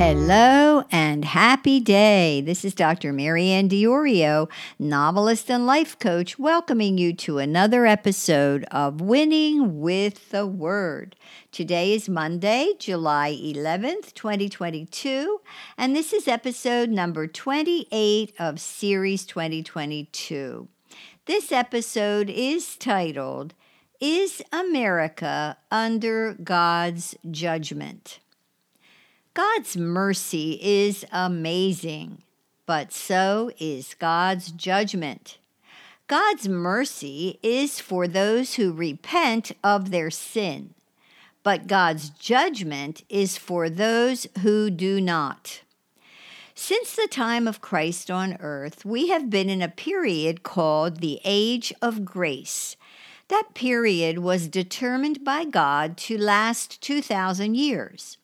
Hello and happy day. This is Dr. MaryAnn Diorio, novelist and life coach, welcoming you to another episode of Winning with the Word. Today is Monday, July 11th, 2022, and this is episode number 28 of Series 2022. This episode is titled, Is America Under God's Judgment? God's mercy is amazing, but so is God's judgment. God's mercy is for those who repent of their sin, but God's judgment is for those who do not. Since the time of Christ on earth, we have been in a period called the Age of Grace. That period was determined by God to last 2,000 years.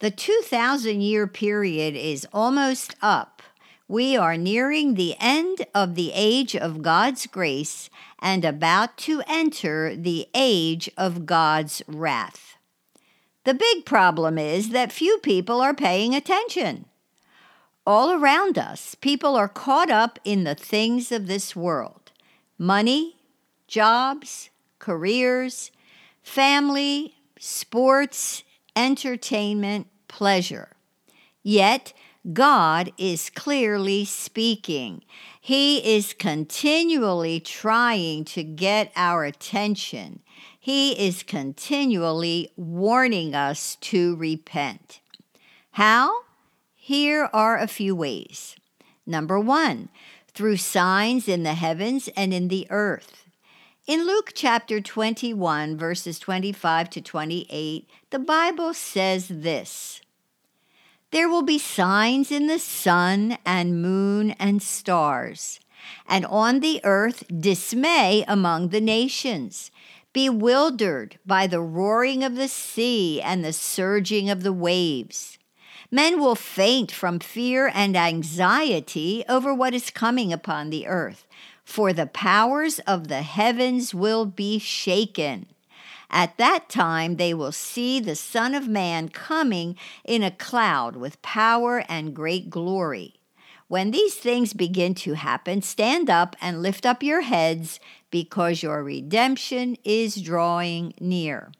The 2,000 year period is almost up. We are nearing the end of the age of God's grace and about to enter the age of God's wrath. The big problem is that few people are paying attention. All around us, people are caught up in the things of this world money, jobs, careers, family, sports, entertainment, pleasure. Yet, God is clearly speaking. He is continually trying to get our attention. He is continually warning us to repent. How? Here are a few ways. Number one, through signs in the heavens and in the earth. In Luke chapter 21, verses 25 to 28, the Bible says this There will be signs in the sun and moon and stars, and on the earth dismay among the nations, bewildered by the roaring of the sea and the surging of the waves. Men will faint from fear and anxiety over what is coming upon the earth for the powers of the heavens will be shaken. At that time they will see the Son of Man coming in a cloud with power and great glory. When these things begin to happen, stand up and lift up your heads, because your redemption is drawing near.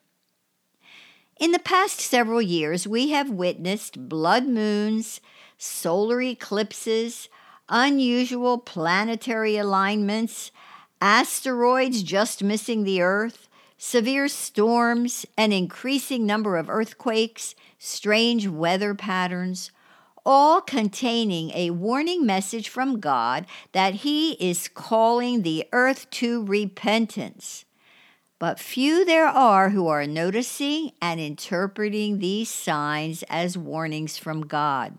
In the past several years, we have witnessed blood moons, solar eclipses, unusual planetary alignments, asteroids just missing the Earth, severe storms, an increasing number of earthquakes, strange weather patterns, all containing a warning message from God that He is calling the earth to repentance. But few there are who are noticing and interpreting these signs as warnings from God.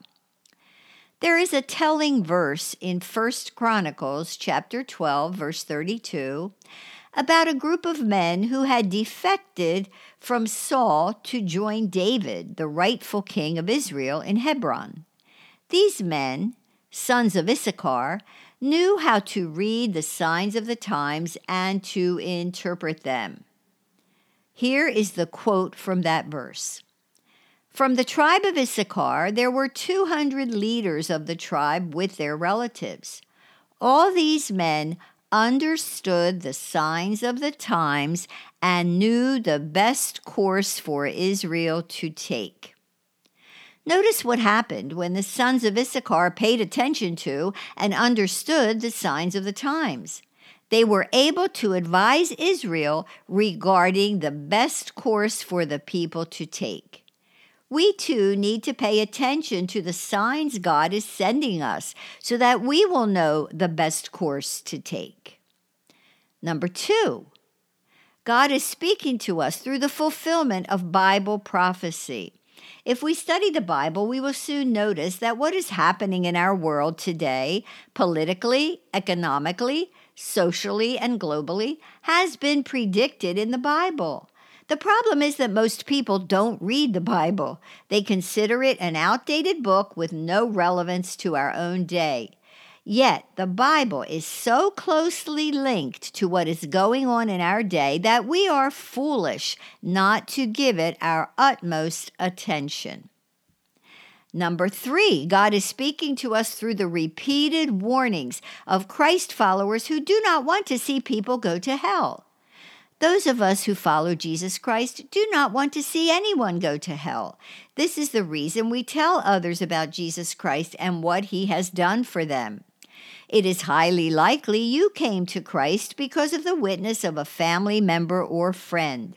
There is a telling verse in 1 Chronicles chapter 12 verse 32 about a group of men who had defected from Saul to join David, the rightful king of Israel in Hebron. These men, sons of Issachar, knew how to read the signs of the times and to interpret them. Here is the quote from that verse. From the tribe of Issachar, there were 200 leaders of the tribe with their relatives. All these men understood the signs of the times and knew the best course for Israel to take. Notice what happened when the sons of Issachar paid attention to and understood the signs of the times. They were able to advise Israel regarding the best course for the people to take we too need to pay attention to the signs God is sending us so that we will know the best course to take. Number two, God is speaking to us through the fulfillment of Bible prophecy. If we study the Bible, we will soon notice that what is happening in our world today, politically, economically, socially, and globally, has been predicted in the Bible. The problem is that most people don't read the Bible. They consider it an outdated book with no relevance to our own day. Yet, the Bible is so closely linked to what is going on in our day that we are foolish not to give it our utmost attention. Number three, God is speaking to us through the repeated warnings of Christ followers who do not want to see people go to hell. Those of us who follow Jesus Christ do not want to see anyone go to hell. This is the reason we tell others about Jesus Christ and what he has done for them. It is highly likely you came to Christ because of the witness of a family member or friend.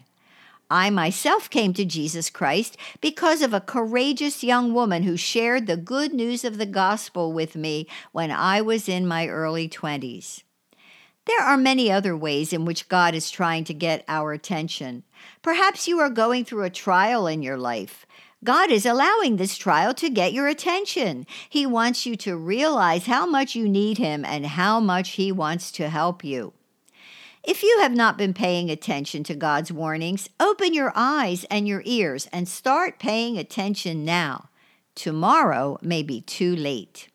I myself came to Jesus Christ because of a courageous young woman who shared the good news of the gospel with me when I was in my early 20s. There are many other ways in which God is trying to get our attention. Perhaps you are going through a trial in your life. God is allowing this trial to get your attention. He wants you to realize how much you need Him and how much He wants to help you. If you have not been paying attention to God's warnings, open your eyes and your ears and start paying attention now. Tomorrow may be too late.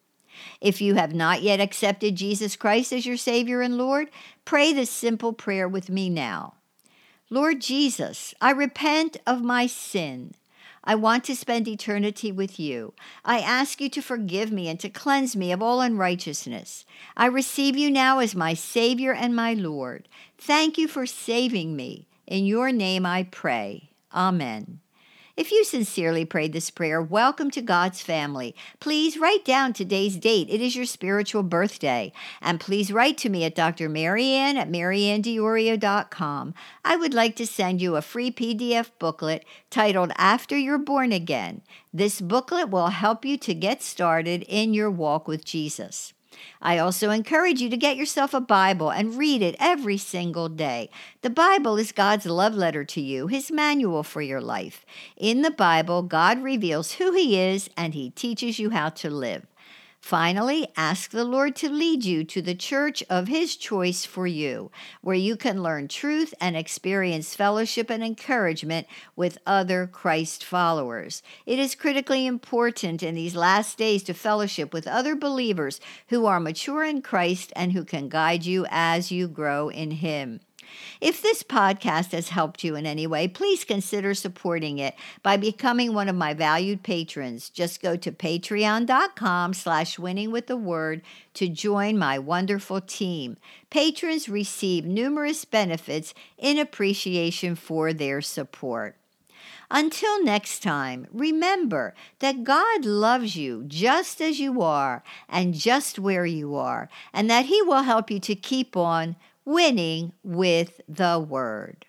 If you have not yet accepted Jesus Christ as your Savior and Lord, pray this simple prayer with me now. Lord Jesus, I repent of my sin. I want to spend eternity with you. I ask you to forgive me and to cleanse me of all unrighteousness. I receive you now as my Savior and my Lord. Thank you for saving me. In your name I pray. Amen. If you sincerely prayed this prayer, welcome to God's family. Please write down today's date. It is your spiritual birthday. And please write to me at Dr. MaryAnn at maryanndiorio.com. I would like to send you a free PDF booklet titled After You're Born Again. This booklet will help you to get started in your walk with Jesus. I also encourage you to get yourself a Bible and read it every single day. The Bible is God's love letter to you, His manual for your life. In the Bible, God reveals who He is and He teaches you how to live. Finally, ask the Lord to lead you to the church of His choice for you, where you can learn truth and experience fellowship and encouragement with other Christ followers. It is critically important in these last days to fellowship with other believers who are mature in Christ and who can guide you as you grow in Him. If this podcast has helped you in any way, please consider supporting it by becoming one of my valued patrons. Just go to patreon.com slash winning with the word to join my wonderful team. Patrons receive numerous benefits in appreciation for their support. Until next time, remember that God loves you just as you are and just where you are, and that He will help you to keep on winning with the word.